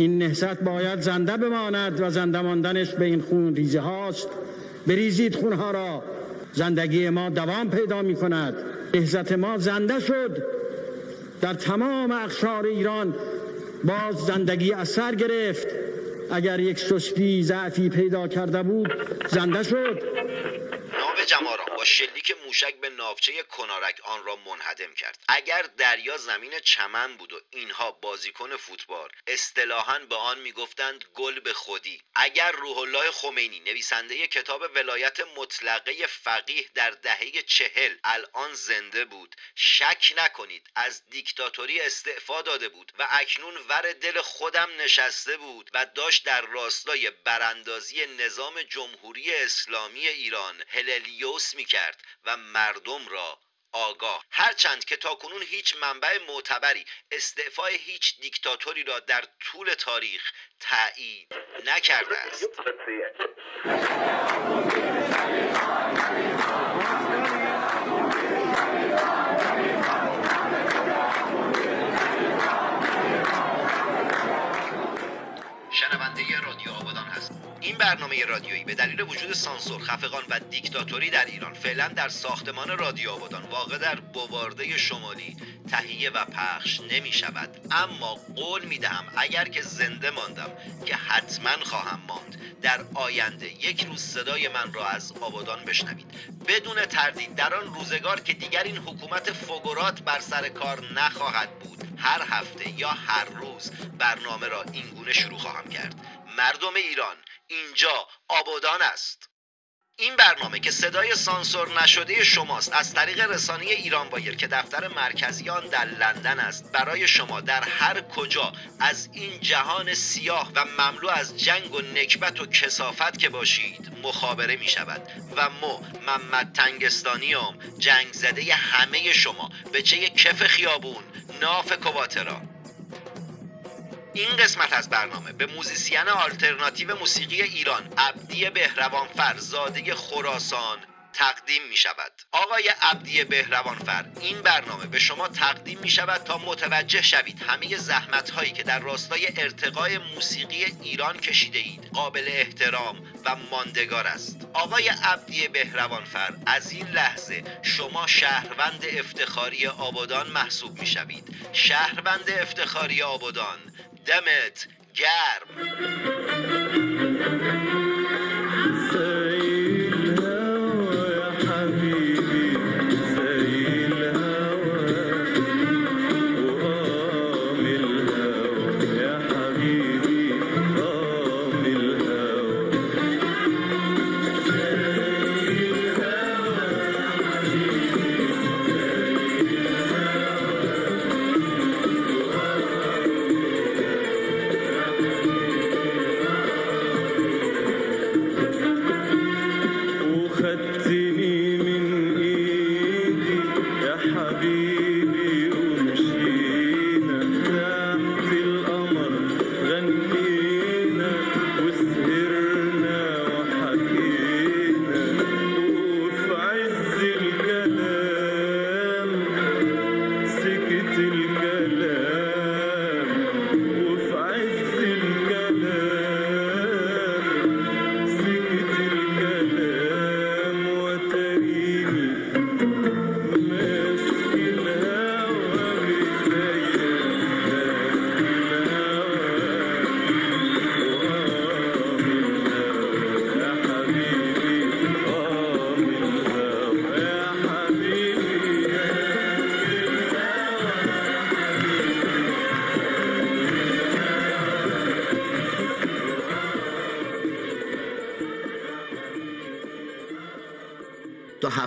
این نهضت باید زنده بماند و زنده ماندنش به این خون ریزه هاست. بریزید خونها را. زندگی ما دوام پیدا می کند. نهضت ما زنده شد. در تمام اقشار ایران باز زندگی اثر گرفت. اگر یک سستی ضعفی پیدا کرده بود زنده شد. ناو جماران شلیک موشک به ناوچه کنارک آن را منهدم کرد. اگر دریا زمین چمن بود و اینها بازیکن فوتبال اصطلاحا به آن می‌گفتند گل به خودی. اگر روح الله خمینی نویسنده کتاب ولایت مطلقه فقیه در دهه چهل الان زنده بود شک نکنید از دیکتاتوری استعفا داده بود و اکنون ور دل خودم نشسته بود و داشت در راستای براندازی نظام جمهوری اسلامی ایران هللیوس می کرد و مردم را آگاه. هرچند که تاکنون هیچ منبع معتبری استعفای هیچ دیکتاتوری را در طول تاریخ تایید نکرده است. برنامه رادیویی به دلیل وجود سانسور خفقان و دیکتاتوری در ایران فعلا در ساختمان رادیو آبادان واقع در بوارده شمالی تهیه و پخش نمی شود اما قول می دهم اگر که زنده ماندم که حتما خواهم ماند در آینده یک روز صدای من را از آبادان بشنوید. بدون تردید در آن روزگار که دیگر این حکومت فوگورات بر سر کار نخواهد بود هر هفته یا هر روز برنامه را اینگونه شروع خواهم کرد. مردم ایران اینجا آبادان است. این برنامه که صدای سانسور نشده شماست از طریق رسانه ایران وایر که دفتر مرکزی آن در لندن است. برای شما در هر کجا از این جهان سیاه و مملو از جنگ و نکبت و کسافت که باشید مخابره می شود. و مو محمد تنگستانیم جنگ زده همه شما به چه کف خیابون ناف کواترا. این قسمت از برنامه به موزیسین آلترناتیو موسیقی ایران عبدی بهروانفر زاده خراسان تقدیم می شود آقای عبدی بهروانفر این برنامه به شما تقدیم می شود تا متوجه شوید همه زحمت هایی که در راستای ارتقای موسیقی ایران کشیده اید. قابل احترام و ماندگار است. آقای عبدی بهروانفر از این لحظه شما شهروند افتخاری آبادان محسوب می شوید شهروند افتخاری آبادان دمت گرم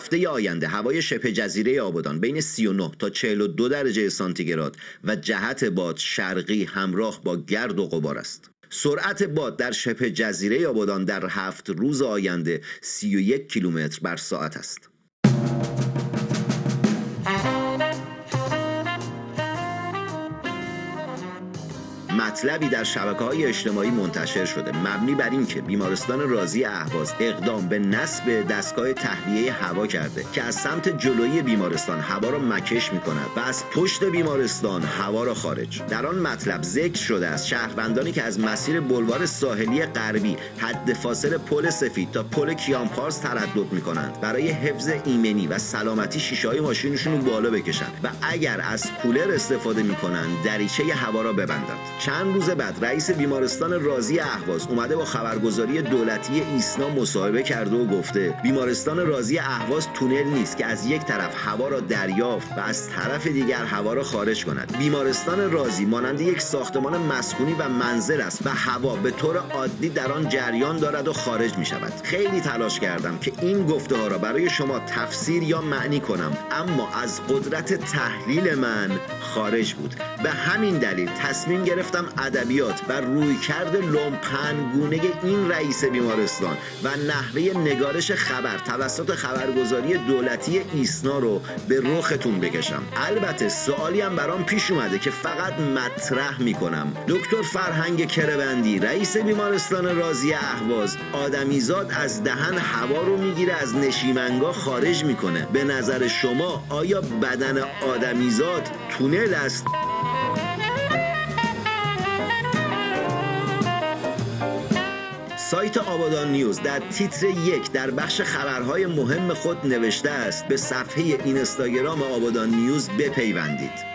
هفته آینده هوای شبه جزیره آبادان بین 39 تا 42 درجه سانتیگراد و جهت باد شرقی همراه با گرد و غبار است. سرعت باد در شبه جزیره آبادان در هفت روز آینده 31 کیلومتر بر ساعت است. مطلبی در شبکه های اجتماعی منتشر شده. مبنی بر اینکه بیمارستان رازی اهواز اقدام به نصب دستگاه تهویه هوا کرده که از سمت جلویی بیمارستان هوا را مکش می کند و از پشت بیمارستان هوا را خارج. در آن مطلب ذکر شده است شهروندانی که از مسیر بلوار ساحلی غربی حد فاصل پل سفید تا پل کیانپارس تردد می کنند برای حفظ ایمنی و سلامتی شیشه های ماشینشون رو بالا بکشند و اگر از کولر استفاده می کنند دریچه هوا را ببندند. چند روز بعد رئیس بیمارستان رازی اهواز اومده با خبرگزاری دولتی ایسنا مصاحبه کرده و گفته بیمارستان رازی اهواز تونل نیست که از یک طرف هوا را دریافت و از طرف دیگر هوا را خارج کند. بیمارستان رازی مانند یک ساختمان مسکونی و منزل است و هوا به طور عادی در آن جریان دارد و خارج می شود خیلی تلاش کردم که این گفته ها را برای شما تفسیر یا معنی کنم اما از قدرت تحلیل من خارج بود. به همین دلیل تصمیم گرفتم ادبیات و رویکرد لومپنگونه این رئیس بیمارستان و نحوه نگارش خبر توسط خبرگزاری دولتی ایسنا رو به رختون بکشم. البته سوالی هم برام پیش اومده که فقط مطرح می‌کنم. دکتر فرهنگ کربندی رئیس بیمارستان رازی اهواز آدمیزاد از دهن هوا رو می‌گیره از نشیمنگاه خارج می‌کنه. به نظر شما آیا بدن آدمیزاد تونل است؟ سایت آبادان نیوز در تیتر یک در بخش خبرهای مهم خود نوشته است. به صفحه اینستاگرام آبادان نیوز بپیوندید.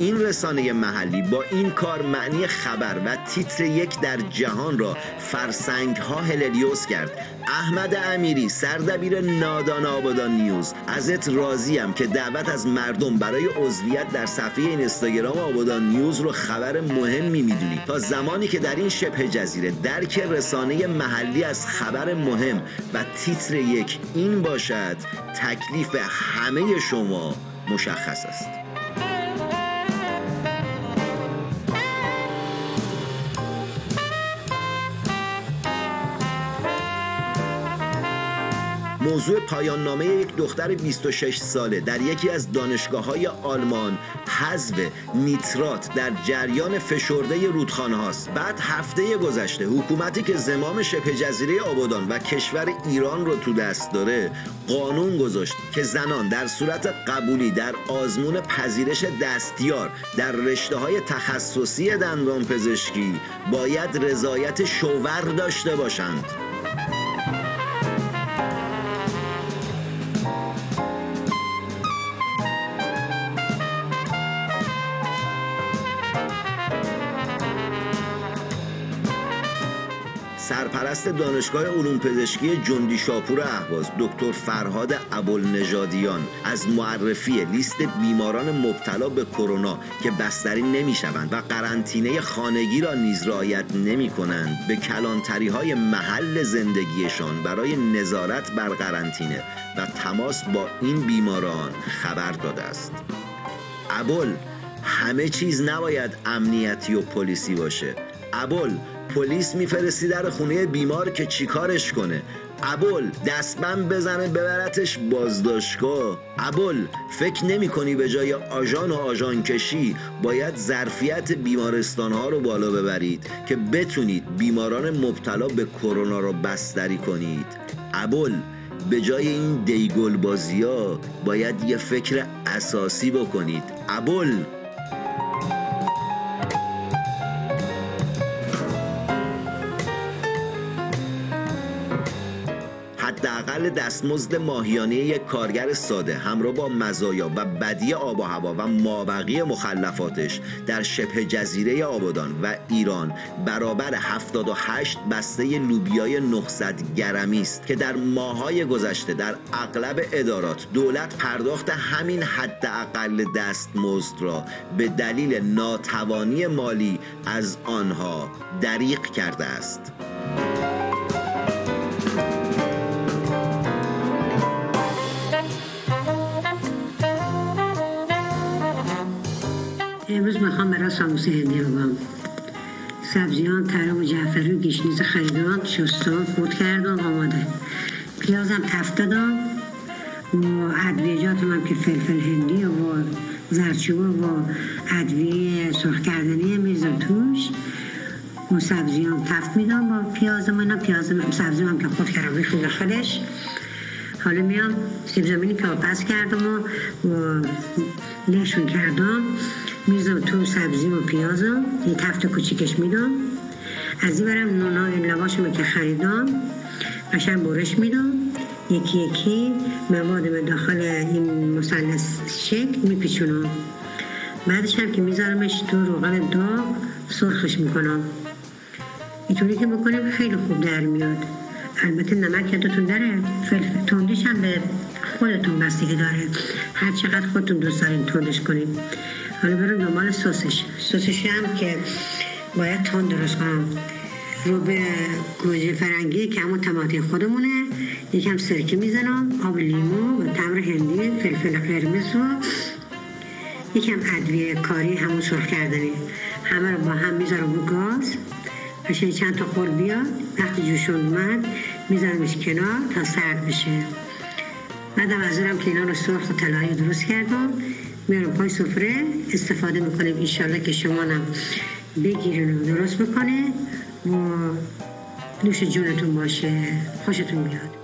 این رسانه محلی با این کار معنی خبر و تیتر یک در جهان را فرسنگ ها هللیوس کرد. احمد امیری سردبیر نادان آبادان نیوز. ازت راضیم که دعوت از مردم برای عضویت در صفحه اینستاگرام آبادان نیوز رو خبر مهمی می‌دونی. تا زمانی که در این شبه جزیره درک رسانه محلی از خبر مهم و تیتر یک این باشد تکلیف همه شما مشخص است. موضوع پایان نامه یک دختر 26 ساله در یکی از دانشگاه های آلمان حذف نیترات در جریان فشرده رودخانه هاست بعد هفته گذشته حکومتی که زمام شبه جزیره آبادان و کشور ایران رو تو دست داره قانون گذاشت که زنان در صورت قبولی در آزمون پذیرش دستیار در رشته های تخصصی دندان پزشکی باید رضایت شوور داشته باشند. سرپرست دانشگاه علوم پزشکی جندی شاپور اهواز دکتر فرهاد ابوالنژادیان از معرفی لیست بیماران مبتلا به کرونا که بستری نمی‌شوند و قرنطینه خانگی را نیز رعایت نمی کنند به کلانتری های محل زندگیشان برای نظارت بر قرنطینه و تماس با این بیماران خبر داده است. ابل همه چیز نباید امنیتی و پلیسی باشه. ابل پلیس میفرستی در خونه بیمار که چیکارش کنه؟ ابل دستبند بزنه ببرتش بازداشتگاه. ابل فکر نمی کنی به جای آژان و آژان کشی باید ظرفیت بیمارستان ها رو بالا ببرید که بتونید بیماران مبتلا به کرونا رو بستری کنید؟ ابل به جای این دیگل بازی ها باید یه فکر اساسی بکنید. ابل حداقل دستمزد ماهیانه یک کارگر ساده همراه با مزایا و بدی آب و هوا و مابقی مخلفاتش در شبه جزیره آبادان و ایران برابر 78 بسته لوبیای 900 گرمی است که در ماهای گذشته در اغلب ادارات دولت پرداخت همین حداقل دستمزد را به دلیل ناتوانی مالی از آنها دریغ کرده است. امروز می‌خوام برای ساموسه هندی بگم سبزیان ترا و جعفری و گشنیز خریدم شستم خود کردم آماده. پیازم تفت دادم. و ادویجاتم هم که فلفل هندی و زرچوبه و ادویه سرخ کردنی میزم توش. و سبزیام تفت میدم با پیاز من پیاز سبزی هم که خود کردم ریختم داخلش حالا میام سیب زمینی که پس کردم و, و نشون کردم. میزم تو سبزی و پیازم یه تفت کوچیکش میدم. از این برم نونای لواشم که خریدم قشنگ برش میدم. یکی یکی مواد به داخل این مثلث شکل میپیچونم. بعدش هم که میذارمش تو روغن داغ سرخش می‌کنم. اینطوری که بکنیم خیلی خوب در میاد. البته نمک یادتون داره فلفل تندش هم به خودتون بستگی داره. هر چقدر خودتون دوست دارین تندش کنید حالا بریم دنبال سسش. سسش هم که باید تند درست کنم. رو به گوجه فرنگی که همون تماتی خودمونه. یکم سرکه می‌زنم آب لیمو و تمر هندی فلفل قرمز رو. یکم ادویه کاری همون سرخ کردنی. همه رو با هم می‌ذارم رو گاز. بشه چند تا خور بیاد. وقتی جوشون اومد میذارمش کنار تا سرد بشه. بعدم از اونم که اینا رو سرخ و طلایی درست کردم. میارم پای سفره استفاده می‌کنیم. انشالله که شما هم بگیرین و درست بکنه و نوش جونتون باشه. خوشتون بیاد.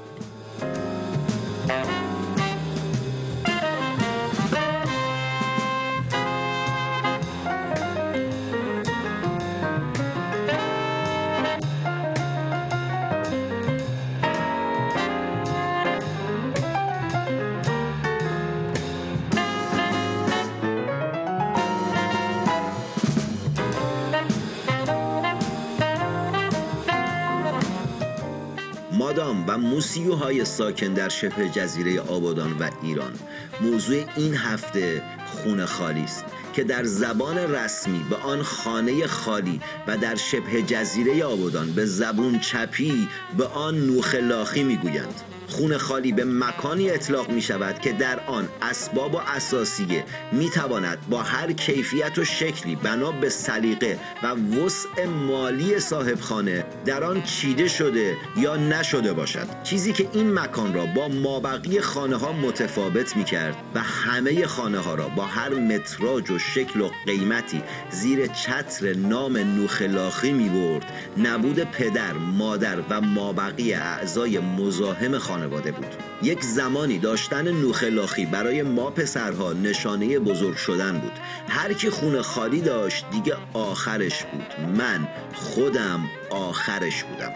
موسیوهای ساکن در شبه جزیره آبادان و ایران. موضوع این هفته خونه خالی است که در زبان رسمی به آن خانه خالی و در شبه جزیره آبادان به زبون چپی به آن نوخلاخی می‌گویند. خونه خالی به مکانی اطلاق می شود که در آن اسباب و اساسیه می تواند با هر کیفیت و شکلی بنا به سلیقه و وسع مالی صاحب خانه در آن چیده شده یا نشده باشد. چیزی که این مکان را با مابقی خانه ها متفاوت می کرد و همه خانه ها را با هر متراژ و شکل و قیمتی زیر چتر نام نوخلاخی می برد. نبود پدر، مادر و مابقی اعضای مزاحم خانواده بود. یک زمانی داشتن نوخلاخی برای ما پسرها نشانه بزرگ شدن بود. هر کی خونه خالی داشت دیگه آخرش بود. من خودم آخرش بودم.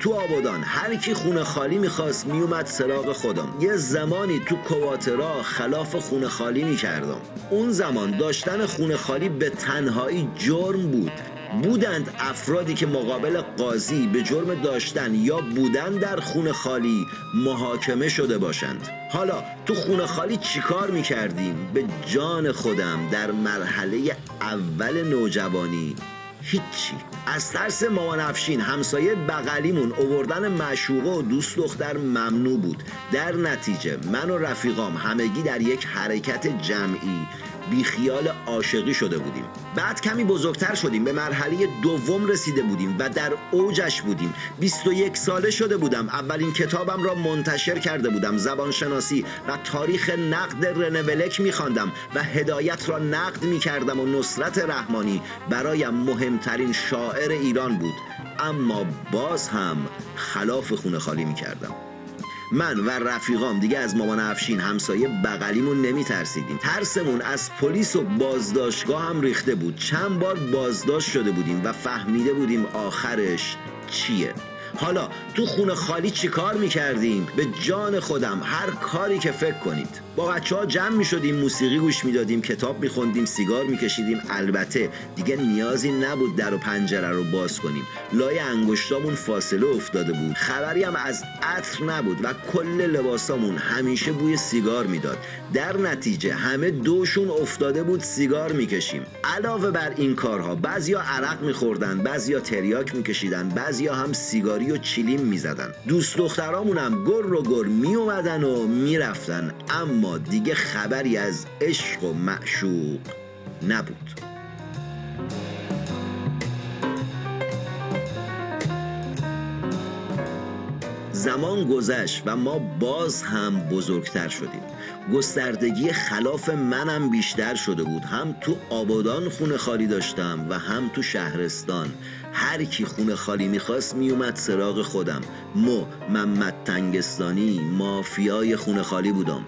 تو آبادان هر کی خونه خالی می‌خواست میومد سراغ خودم. یه زمانی تو کواترا خلاف خونه خالی می‌کردم. اون زمان داشتن خونه خالی به تنهایی جرم بود. بودند افرادی که مقابل قاضی به جرم داشتن یا بودن در خونه خالی محاکمه شده باشند. حالا تو خونه خالی چیکار می‌کردیم؟ به جان خودم در مرحله اول نوجوانی. هیچی. از ترس مامان افشین همسایه بغلیمون اووردن معشوقه و دوست دختر ممنوع بود. در نتیجه من و رفیقام همگی در یک حرکت جمعی بیخیال عاشقی شده بودیم. بعد کمی بزرگتر شدیم به مرحله دوم رسیده بودیم و در اوجش بودیم. 21 ساله شده بودم. اولین کتابم را منتشر کرده بودم. زبانشناسی و تاریخ نقد رنولک میخواندم و هدایت را نقد می‌کردم و نصرت رحمانی برایم مهمترین شاعر ایران بود. اما باز هم خلاف خونه خالی می‌کردم من و رفیقام دیگه از مامان افشین همسایه بغلیمون نمی ترسیدیم ترسمون از پلیس و بازداشتگاه هم ریخته بود. چند بار بازداشت شده بودیم و فهمیده بودیم آخرش چیه. حالا تو خونه خالی چی کار می‌کردیم؟ به جان خودم هر کاری که فکر کنید. با بچه ها جمع می شدیم موسیقی گوش می‌دادیم کتاب می خوندیم سیگار می کشیدیم البته دیگه نیازی نبود در و پنجره رو باز کنیم. لای انگشتامون فاصله افتاده بود. خبری هم از عطر نبود و کل لباسامون همیشه بوی سیگار می‌داد. در نتیجه همه دوشون افتاده بود سیگار می‌کشیم. علاوه بر این کارها بعضیا عرق میخوردن بعضیا تریاک میکشیدن بعضیا هم سیگاری و چیلیم می‌زدن. دوست دخترامون هم گر و گر میومدن و می‌رفتن. اما اما دیگه خبری از عشق و معشوق نبود. زمان گذشت و ما باز هم بزرگتر شدیم. گستردگی خلاف منم بیشتر شده بود. هم تو آبادان خونه خالی داشتم و هم تو شهرستان. هر کی خونه خالی می‌خواست میومد سراغ خودم. مو محمد تنگستانی مافیای خونه خالی بودم.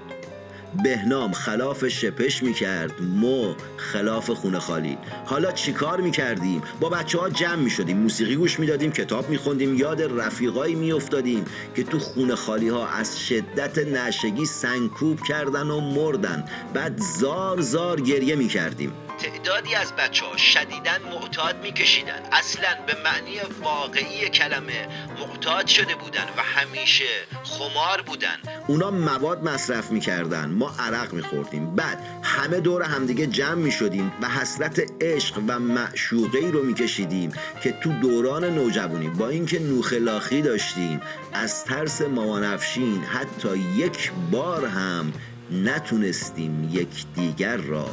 بهنام خلاف شپش می‌کرد. مو خلاف خونه خالی. حالا چیکار می‌کردیم؟ با بچه ها جمع می‌شدیم. موسیقی گوش می‌دادیم کتاب میخوندیم یاد رفیقایی میافتادیم که تو خونه خالی ها از شدت نشگی سنکوب کردن و مردن. بعد زار زار گریه می‌کردیم. تعدادی از بچه ها شدیدن معتاد میکشیدن. اصلا به معنی واقعی کلمه معتاد شده بودن و همیشه خمار بودن. اونا مواد مصرف می‌کردن. ما عرق میخوردیم. بعد همه دور همدیگه جمع می‌شدیم و حسرت عشق و معشوقه ای رو میکشیدیم که تو دوران نوجوانی با اینکه نوخلاخی داشتیم از ترس مامان افشین حتی یک بار هم نتونستیم یکدیگر را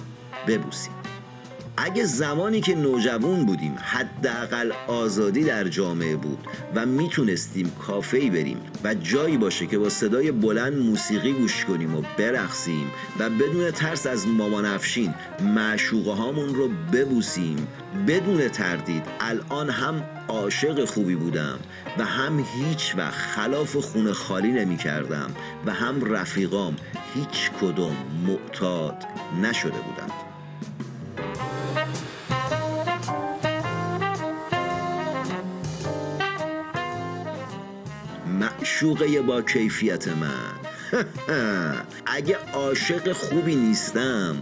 ببوسیم. اگه زمانی که نوجوان بودیم حداقل آزادی در جامعه بود و می‌تونستیم کافه بریم و جایی باشه که با صدای بلند موسیقی گوش کنیم و برقصیم و بدون ترس از مامان افشین معشوقه هامون رو ببوسیم بدون تردید الان هم عاشق خوبی بودم و هم هیچ وقت خلاف خونه خالی نمی کردم و هم رفیقام هیچ کدوم معتاد نشده بودند. معشوقه با کیفیت من. اگه عاشق خوبی نیستم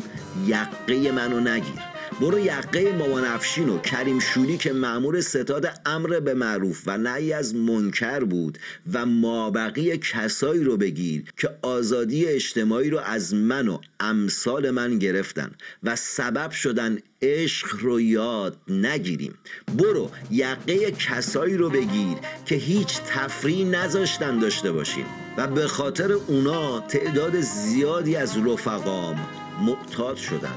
یقه منو نگیر. برو یقه مامان افشین و کریم شولی که معمور ستاد امر به معروف و نهی از منکر بود و مابقی کسایی رو بگیر که آزادی اجتماعی رو از من و امثال من گرفتن و سبب شدن عشق رو یاد نگیریم. برو یقه کسایی رو بگیر که هیچ تفریح نذاشتن داشته باشیم و به خاطر اونا تعداد زیادی از رفقام معتاد شدن.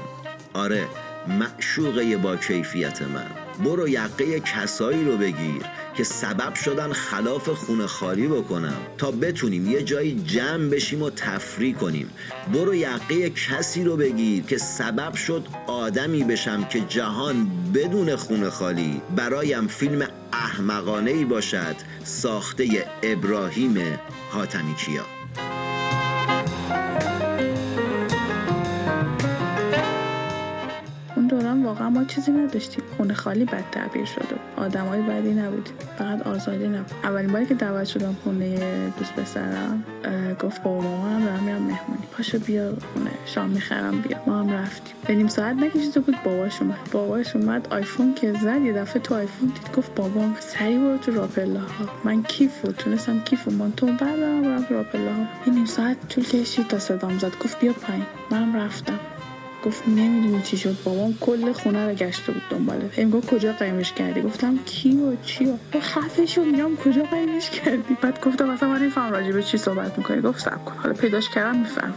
آره معشوقه با کیفیت من. برو یقه کسایی رو بگیر که سبب شدن خلاف خونه خالی بکنم. تا بتونیم یه جایی جمع بشیم و تفریح کنیم. برو یقه کسی رو بگیر که سبب شد آدمی بشم که جهان بدون خونه خالی برایم فیلم احمقانه ای باشد ساخته ابراهیم حاتمی کیا واقعا ما چیزی نداشتیم. خونه خالی بد تعبیر شده آدمای بدی نبودیم فقط آزادی نبود. اولین باری که دعوت شدم خونه دوست پسرم گفت بابا مامانم دارم میرم مهمونی. پاشو بیا خونه شام می‌خرم بیا. ما هم رفتیم. به نیم ساعت نکشیده بود؟ باباش اومد. باباش اومد آیفون که زد یه دفعه تو آیفون دید. گفت بابام سری برو تو راپلا ها من کیفو تونستم کیفو مانتون بردارم برم راپلا ها یه نیم ساعت طول کشید تا صدام زد. گفت بیا پایین. منم رفتم. گفت نمی‌دونی چی شد بابام کل خونه رو گشته بود دنباله گفت کجا قایمش کردی؟ گفتم کی و چی و خفه شو میگم کجا قایمش کردی؟ بعد گفتم اصلا من نمیفهم راجع به چی صحبت می‌کنی. گفت سب کن. حالا پیداش کردم میفهم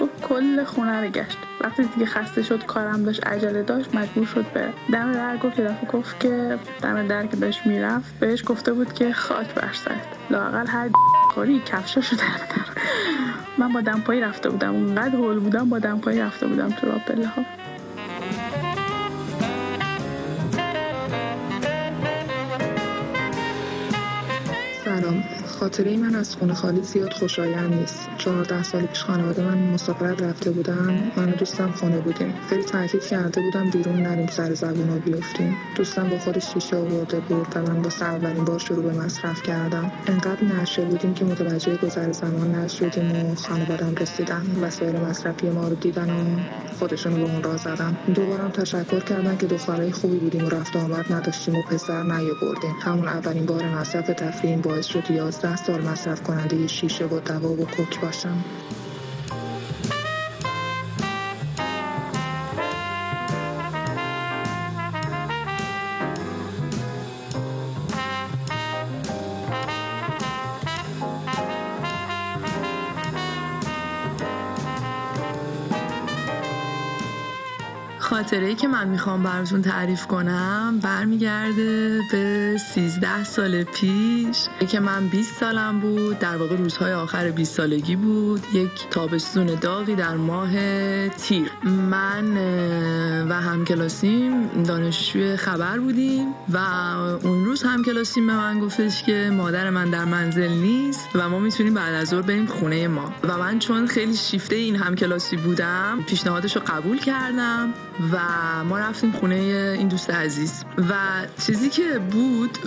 گفت کل خونه رو گشت. وقتی دیگه خسته شد کارم داشت عجله داشت مجبور شد به دم در گفت دفعه گفت که دم در که داشت می‌رفت بهش گفته بود که خاک بر سرت. لاقل هر خوری کفشاشو در در. من با دمپایی رفته بودم. اونقدر هول بودم با دمپایی رفته بودم تو راپله ها خاطره من از خونه خالی زیاد خوشایند نیست. چهارده سال پیش خانواده من مسافرت رفته بودن. من و دوستم خونه بودیم. خیلی تاکید کرده بودم بیرون نریم سر زبونا بیفتیم. دوستم با خودش شیشه آورده بود و من واسه اولین بار شروع به مصرف کردم. انقدر نشه بودیم که متوجه گذر زمان نشدیم و خانوادم رسیدن. وسایل مصرفی ما رو دیدن و خودشونو به اون راه زدن. دوبارم تشکر کردن که دخترای خوبی بودیم و رفت آمد نداشتیم و پسر نیاوردیم. همون اولین بار مصرف تفریحیم باعث شد سال مصرف کننده شیشه و دوا و کوک باشم. خاطره ای که من می‌خوام براتون تعریف کنم برمیگرده به 13 سال پیش. که من 20 سالم بود در واقع روزهای آخر 20 سالگی بود. یک تابستون داغی در ماه تیر. من و همکلاسیم دانشجوی خبر بودیم و اون روز همکلاسیم به من گفتش که مادر من در منزل نیست و ما می‌تونیم بعد از ظهر بریم خونه ما. و من چون خیلی شیفته این همکلاسی بودم پیشنهادش رو قبول کردم. و ما رفتیم خونه این دوست عزیز. و چیزی که بود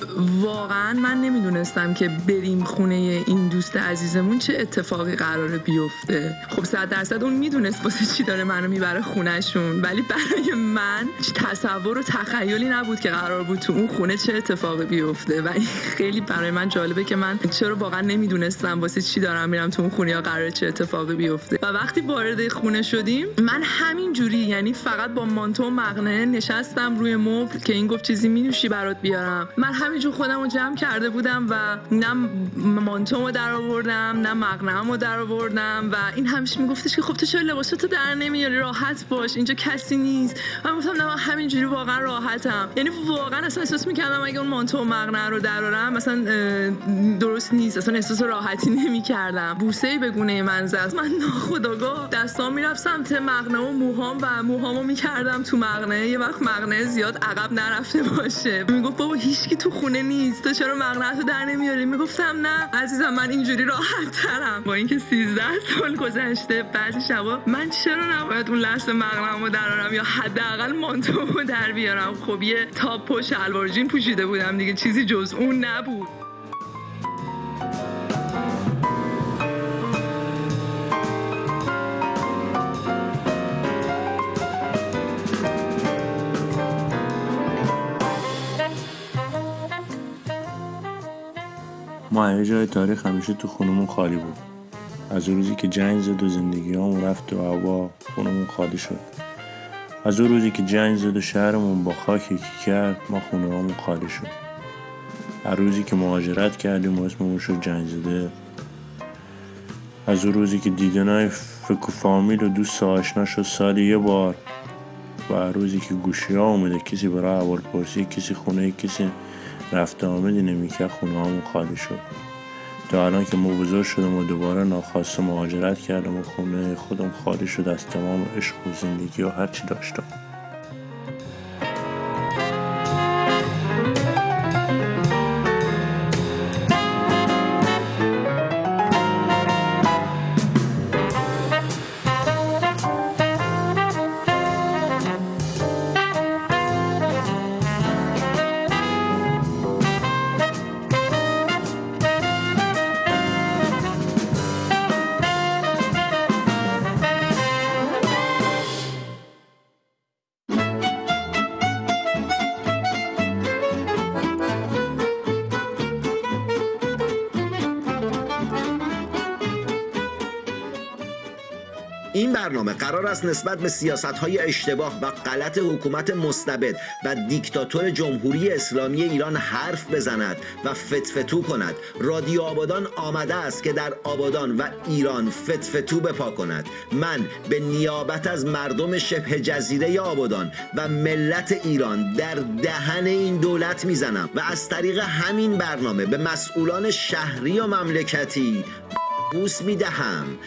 واقعا من نمی‌دونستم که بریم خونه این دوست عزیزمون چه اتفاقی قراره بیفته. خب صد درصد اون می‌دونست واسه چی داره منو می‌بره خونهشون. ولی برای من تصور و تخیلی نبود که قرار بود تو اون خونه چه اتفاقی بیفته. و این خیلی برای من جالبه که من چرا واقعا نمی‌دونستم واسه چی دارم میرم تو اون خونه یا قراره چه اتفاقی بیفته. و وقتی وارد خونه شدیم من همین جوری یعنی فقط با مانتو و مقنعه نشستم روی مبل که این گفت چیزی مینوشی برات بیارم. من همینجور خودم رو جمع کرده بودم و نه مانتومو در آوردم نه مقنعه‌مو در آوردم و این همیشه میگفتش که خب تو چرا لباساتو در نمیاری؟ راحت باش اینجا کسی نیست. من گفتم نه من همینجوری واقعا راحتم. یعنی واقعا اصلا احساس می‌کردم اگه اون مانتو و مقنعه رو درارم مثلا درست نیست. اصلا احساس راحتی نمی‌کردم. بوسه به گونه من زد من ناخداگاه دستام می‌رفت سمت مقنعه و موهام و موهامو می‌کردم. تو مقنعه یه وقت مقنعه زیاد عقب نرفته باشه. می‌گفت بابا هیچکی تو خونه نیست تو چرا مقنعه تو در نمیاری؟ می‌گفتم نه. عزیزم من اینجوری راحت ترم با اینکه 13 سال گذشته بعضی شبا من چرا نباید اون لحظه مقنعه‌مو درارم یا حداقل مانتومو در بیارم؟ خب یه تاپ و شلوار جین پوشیده بودم دیگه چیزی جز اون نبود. ما همه جای تاریخ همیشه تو خونمون خالی بود. از اون روزی که جنگ زد و زندگی رفت تو هوا خونمون خالی شد. از اون روزی که جنگ زد و شهرمون با خاک یکی کرد ما خونه خالی شد. هر روزی که مهاجرت کردیم و اسممون شد جنگ زده. از اون روزی که دیدنای فک و فامیل و دوست آشنا شد سالی یه بار. و روزی که گوشی ها اومده کسی برای اول پرسی کسی خونه کسی رفته آمدی نمی‌کرد خونه همون خالی شد. تا الان که ما بزرگ شدم و دوباره ناخواسته مهاجرت کردم و خونه خودم خالی شد از تمام عشق و زندگی و هرچی داشتم. این برنامه قرار است نسبت به سیاست های اشتباه و غلط حکومت مستبد و دیکتاتور جمهوری اسلامی ایران حرف بزند و فتفتو کند. رادیو آبادان آمده است که در آبادان و ایران فتفتو بپا کند. من به نیابت از مردم شبه جزیره آبادان و ملت ایران در دهن این دولت می‌زنم و از طریق همین برنامه به مسئولان شهری و مملکتی بوس می‌دهم.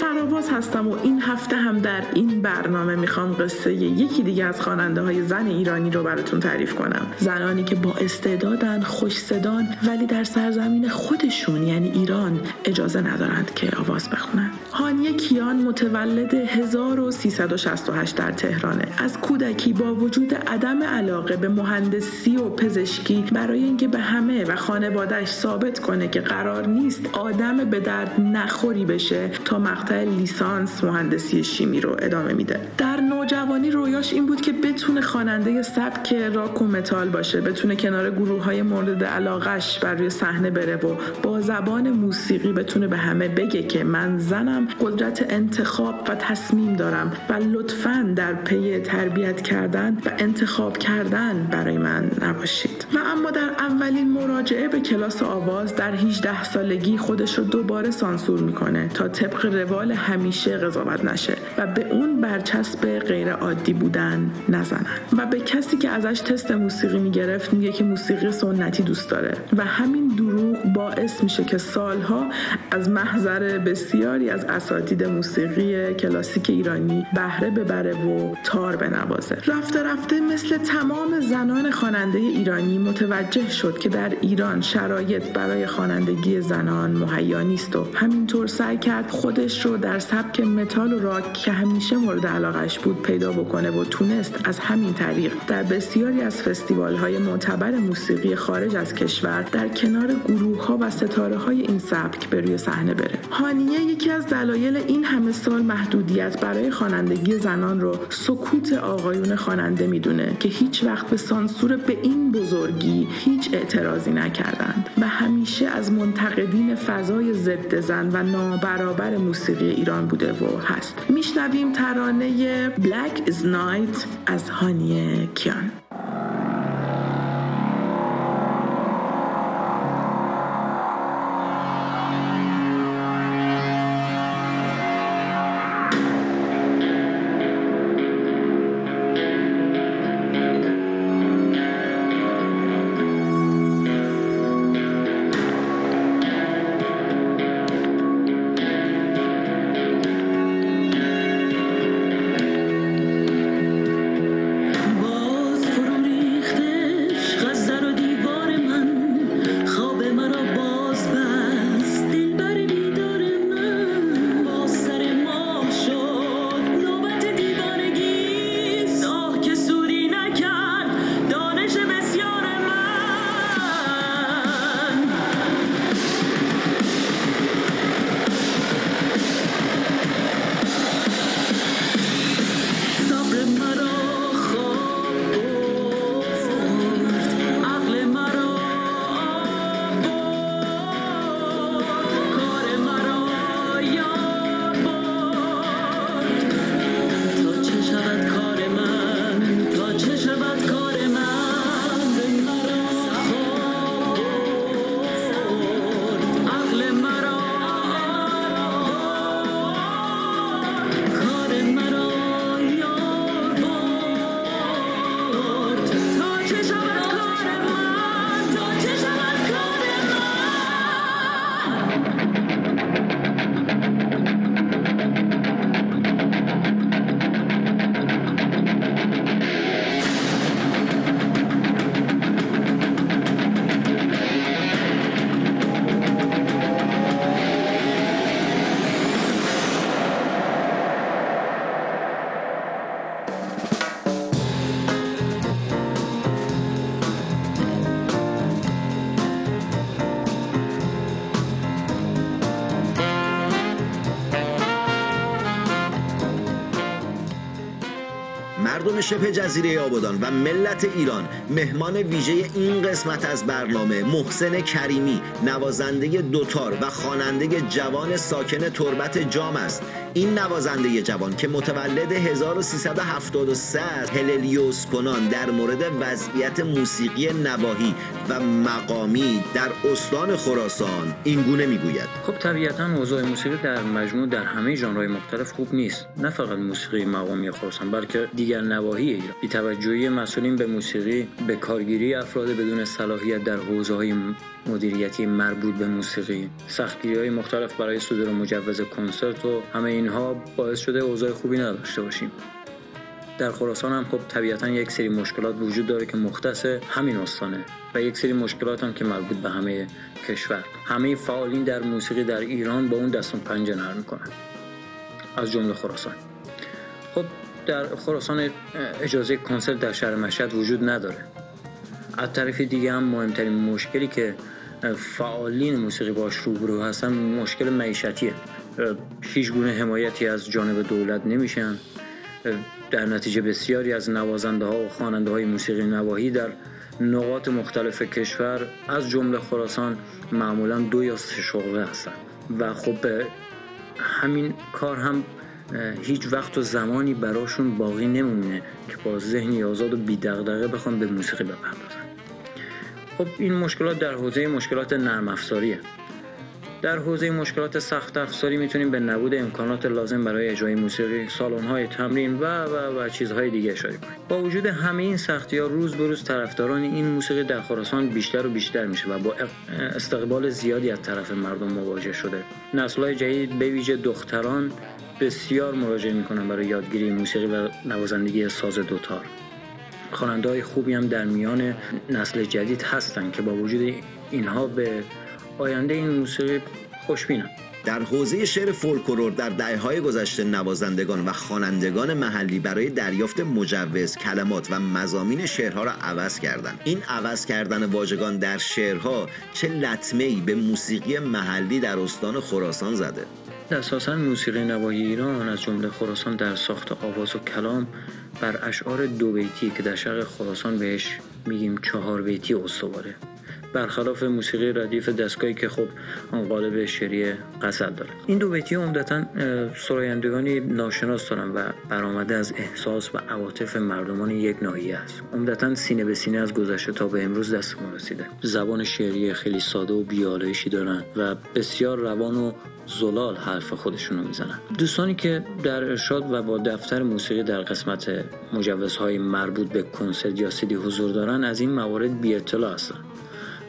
فراواز هستم و این هفته هم در این برنامه می‌خوام قصه یکی دیگه از خواننده های زن ایرانی رو براتون تعریف کنم. زنانی که با استعدادن خوش صدان ولی در سرزمین خودشون یعنی ایران اجازه ندارند که آواز بخونن. هانیه کیان متولد 1368 در تهرانه. از کودکی با وجود عدم علاقه به مهندسی و پزشکی برای اینکه به همه و خانوادهش ثابت کنه که قرار نیست آدم به درد نخوری بشه تا مقطع لیسانس مهندسی شیمی رو ادامه میده. در نوجوانی رویاش این بود که بتونه خواننده سبک راک و متال باشه بتونه کنار گروه های مورد علاقش بر روی صحنه بره و با زبان موسیقی بتونه به همه بگه که من زنم قدرت انتخاب و تصمیم دارم و لطفا در پی تربیت کردن و انتخاب کردن برای من نباشید. و اما در اولین مراجعه به کلاس آواز در 18 سالگی خودش رو دوباره سانسور می‌کنه تا طبق روال همیشه قضاوت نشه و به اون برچسب غیر عادی بودن نزنن. و به کسی که ازش تست موسیقی می‌گرفت میگه که موسیقی سنتی دوست داره. و همین دروغ باعث میشه که سالها از محضر بسیاری از اساتید موسیقی کلاسیک ایرانی بهره ببره و تار بنوازه. رفته رفته مثل تمام زنان خواننده ایرانی متوجه شد که در ایران شرایط برای خوانندگی زنان مهیا نیست و همینطور سعی کرد خودش رو در سبک متال و راک که همیشه مورد علاقش بود پیدا بکنه و تونست از همین طریق در بسیاری از فستیوال های معتبر موسیقی خارج از کشور در کنار گروه ها و ستاره های این سبک به روی صحنه بره. هانیه یکی از دلایل این همه سال محدودیت برای خوانندگی زنان رو سکوت آقایون خواننده می‌دونه که هیچ وقت به سانسور به این بزرگی هیچ اعتراضی نکردند و همیشه از منتقدین فضای ضد زن و نابرابر موسیقی ایران بوده و هست. میشنویم ترانه Black is Night از هانیه کیان شبه جزیره آبادان و ملت ایران مهمان ویژه این قسمت از برنامه محسن کریمی نوازنده دوتار و خواننده جوان ساکن تربت جام است. این نوازنده جوان که متولد 1373 است هللیوس کنان در مورد وضعیت موسیقی نواحی و مقامی در استان خراسان این گونه می‌گوید. خب طبیعتا اوضاع موسیقی در مجموع در همه ژانرهای مختلف خوب نیست. نه فقط موسیقی مقامی خراسان بلکه دیگر نواحی ایران. بی‌توجهی مسئولین به موسیقی به کارگیری افراد بدون صلاحیت در حوزه‌های مدیریتی مربوط به موسیقی. سختگیری های مختلف برای صدور مجوز کنسرت و همه اینها باعث شده اوضاع خوبی نداشته باشیم. در خراسان هم خب طبیعتا یک سری مشکلات وجود داره که مختص همین استانه و یک سری مشکلات هم که مربوط به همه کشور. همه فعالین در موسیقی در ایران با اون دستون پنجه نرم می‌کنن. از جمله خراسان. خب در خراسان اجازه کنسرت در شهر مشهد وجود نداره. از طرف دیگه هم مهمترین مشکلی که فعالین موسیقی باش روبرو هستن مشکل معیشتیه. هیچ گونه حمایتی از جانب دولت نمیشن. در نتیجه بسیاری از نوازنده ها و خواننده های موسیقی نواحی در نقاط مختلف کشور از جمله خراسان معمولا دو یا سه شغله هستند و خب همین کار هم هیچ وقت و زمانی براشون باقی نمونه که با ذهنی آزاد و بیدغدغه بخوان به موسیقی بپردازن. خب این مشکلات در حوزه مشکلات نرم افزاریه در حوزه مشکلات سخت افزاری می‌تونیم به نبود امکانات لازم برای اجرای موسیقی، سالن‌های تمرین و و و چیزهای دیگه اشاره کنیم. با وجود همه این سختی‌ها روز به روز طرفداران این موسیقی در خراسان بیشتر و بیشتر میشه و با استقبال زیادی از طرف مردم مواجه شده. نسل‌های جدید به ویژه دختران بسیار مراجعه می‌کنن برای یادگیری موسیقی و نوازندگی ساز دوتار. خواننده‌های خوبی هم در میان نسل جدید هستند که با وجود اینها به آینده این موسیقی خوشبینم در حوزه شعر فولکلور در دهه‌های گذشته نوازندگان و خوانندگان محلی برای دریافت مجوز کلمات و مزامین شعرها را عوض کردند. این عوض کردن واژگان در شعرها چه لطمه‌ای به موسیقی محلی در استان خراسان زده. اساسا موسیقی نواحی ایران از جمله خراسان در ساخت آواز و کلام بر اشعار دو بیتی که در شرق خراسان بهش میگیم چهار بیتی استواره. برخلاف موسیقی ردیف دستگاهی که خب قالب شعری قصد داره. این دو بیتی عمدتا سرایندگانی ناشناس دارن و برآمده از احساس و عواطف مردمان یک ناحیه است. عمدتا سینه به سینه از گذشته تا به امروز دستمون رسیده. زبان شعری خیلی ساده و بیالایشی دارن و بسیار روان و زلال حرف خودشون رو می‌زنن. دوستانی که در ارشاد و با دفتر موسیقی در قسمت مجوزهای مربوط به کنسرت یا سیدی حضور دارن از این موارد بی اطلاع هستن.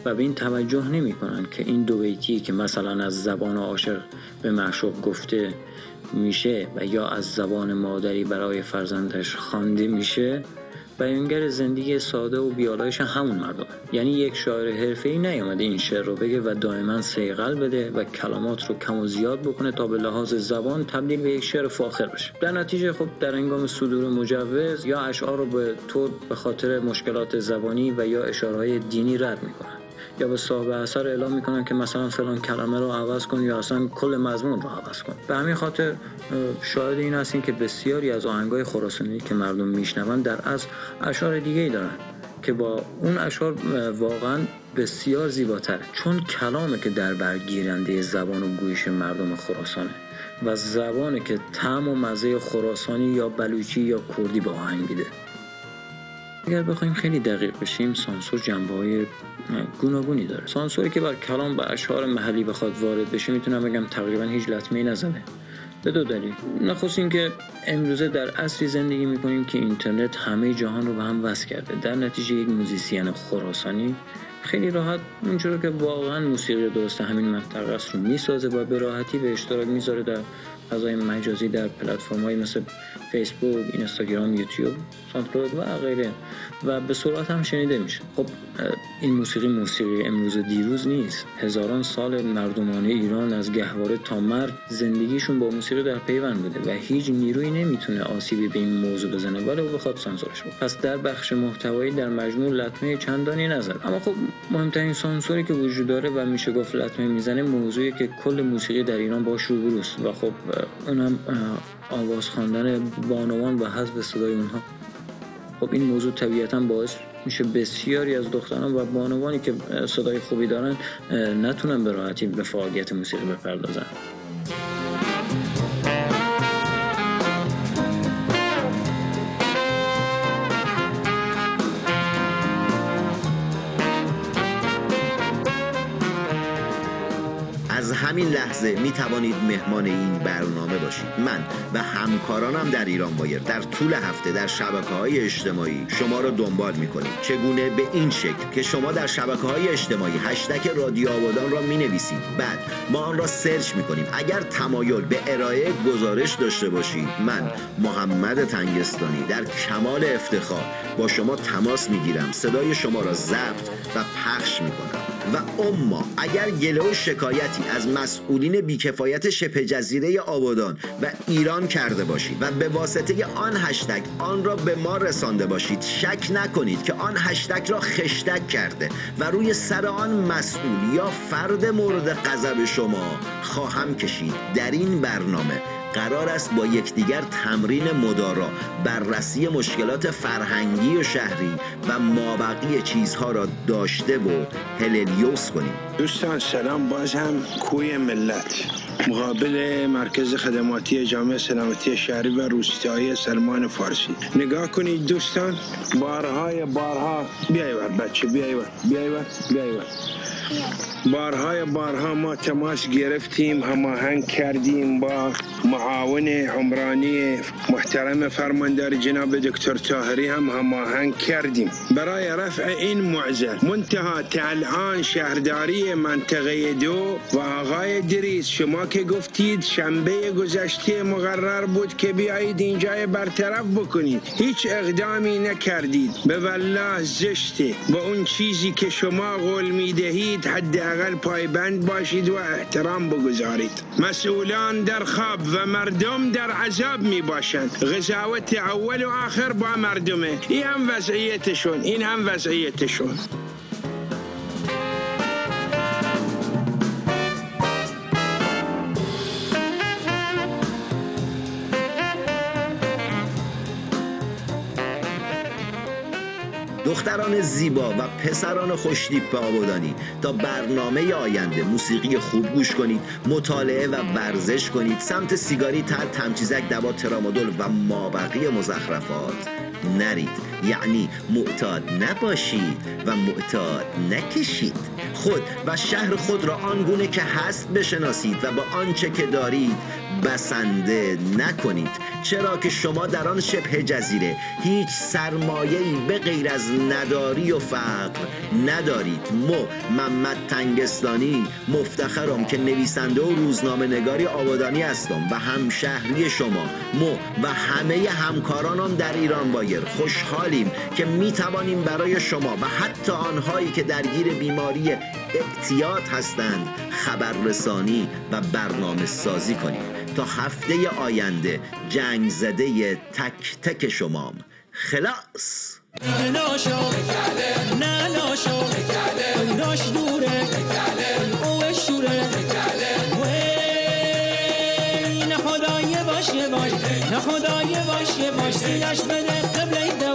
و به این توجه نمی کنن که این دو بیتی که مثلا از زبان عاشق به معشوق گفته میشه و یا از زبان مادری برای فرزندش خوانده میشه بیانگر زندگی ساده و بیالایش همون مردم. یعنی یک شاعر حرفه‌ای نیامده این شعر رو بگه و دائما سیغل بده و کلمات رو کم و زیاد بکنه تا به لحاظ زبان تبدیل به یک شعر فاخر بشه. در نتیجه خب در انگام صدور مجوز یا اشعار رو به طور به خاطر مشکلات زبانی و یا اشارهای دینی رد می‌کنن. یا به صاحب اثر اعلام می‌کنن که مثلا فلان کلمه رو عوض کن یا اصلا کل مضمون رو عوض کن. به همین خاطر شاهد این هستیم که بسیاری از آهنگای خراسانی که مردم میشنون در از اشعار دیگه ای دارن که با اون اشعار واقعا بسیار زیباتره. چون کلامه که در برگیرنده زبان و گویش مردم خراسانه و زبانه که طعم و مزه خراسانی یا بلوچی یا کردی به آهنگ میده. اگر بخوایم خیلی دقیق بشیم سانسور جنبه های گوناگونی داره. سانسوری که بر کلام و اشعار محلی بخواد وارد بشه می‌تونم بگم تقریبا هیچ لطمه نزده. به دو دلیل. نخست اینکه امروزه در عصری زندگی می‌کنیم که اینترنت همه جهان رو به هم وصل کرده. در نتیجه یک موزیسین خراسانی. خیلی راحت اونجوری که واقعا موسیقی درست همین منطقه است رو می‌سازه و به راحتی به اشتراک می‌ذاره در فضای مجازی در پلتفرم های مثل فیسبوک، اینستاگرام، یوتیوب، ساندکلاود و غیره. و به سرعت هم شنیده میشه. خب این موسیقی موسیقی امروز دیروز نیست. هزاران سال مردمان ایران از گهواره تا مرگ زندگیشون با موسیقی در پیوند بوده و هیچ نیروی نمی‌تونه آسیبی به این موضوع بزنه. ولی بخواد سانسورش بود پس در بخش محتوایی در مجموع لطمه چندانی نزد اما خب مهمترین سانسوری که وجود داره و میشه گفت لطمه می‌زنه موضوعی که کل موسیقی در ایران باش روبروست و خب اونم آواز خواندن بانوان و حذف صدای اونها. خب این موضوع طبیعتا باعث میشه بسیاری از دختران و بانوانی که صدای خوبی دارن نتونن به راحتی به فعالیت موسیقی بپردازن. همین لحظه می توانید مهمان این برنامه باشید. من و همکارانم در ایران وایر در طول هفته در شبکه های اجتماعی شما را دنبال می کنیم چگونه؟ به این شکل که شما در شبکه های اجتماعی هشتک رادیو آبادان را می نویسید بعد ما آن را سرچ می کنیم اگر تمایل به ارائه گزارش داشته باشید من محمد تنگستانی در کمال افتخار با شما تماس می گیرم صدای شما را ضبط و پخش می کنم و اما اگر گله و شکایتی از مسئولین بیکفایت شبه جزیره آبادان و ایران کرده باشید و به واسطه آن هشتگ آن را به ما رسانده باشید. شک نکنید که آن هشتگ را خشتک کرده و روی سر آن مسئول یا فرد مورد غضب شما خواهم کشید. در این برنامه قرار است با یکدیگر تمرین مدارا بررسی مشکلات فرهنگی و شهری و مابقی چیزها را داشته و هللیوس کنیم. دوستان سلام. باز هم کوی ملت. مقابل مرکز خدماتی جامعه سلامتی شهری و روستایی سلمان فارسی. نگاه کنید دوستان بارهای بارها. بیای ور بچه بیای ور بیای ور بیای ور. بارهای بارها ما تماس گرفتیم هماهنگ کردیم با معاون عمرانی محترم فرماندار جناب دکتر تاهری هم هماهنگ کردیم. برای رفع این معضل منتها تا الان شهرداری منطقه دو و آقای دریس شما که گفتید شنبه گذشته مقرر بود که بیایید اینجا برطرف بکنید. هیچ اقدامی نکردید. به والله زشته. با اون چیزی که شما قول می‌دهید حداقل پایبند باشید و احترام بگذارید. مسئولان در خواب و مردم در عذاب می باشند. غذاوت اول و آخر با مردمه. این هم وضعیتشون این هم وضعیتشون. دختران زیبا و پسران خوشتیپ آبادانی تا برنامه آینده موسیقی خوب گوش کنید مطالعه و ورزش کنید. سمت سیگاری تر تمچیزک دوا ترامادول و مابقی مزخرفات نرید. یعنی معتاد نباشید و معتاد نکشید. خود و شهر خود را آنگونه که هست بشناسید و با آنچه که دارید بسنده نکنید. چرا که شما در آن شبه جزیره. هیچ سرمایه‌ای به غیر از نداری و فقر ندارید. مو محمد تنگستانی مفتخرم که نویسنده و روزنامه نگاری آبادانی هستم و همشهری شما. مو و همه همکارانم در ایران وایر. خوشحالیم که می توانیم برای شما و حتی آنهایی که درگیر بیماری اعتیاد هستند خبررسانی و برنامه سازی کنیم. تا هفته آینده جنگ زده تک تک شمام خلاص نه خدای باش یه باش سیلش بده قبله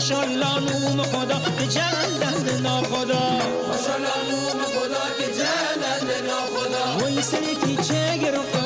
ماشالله نوم خدا که جلند ناخدا. ماشالله نوم خدا که جلند ناخدا. وای سرکی چه گرفتم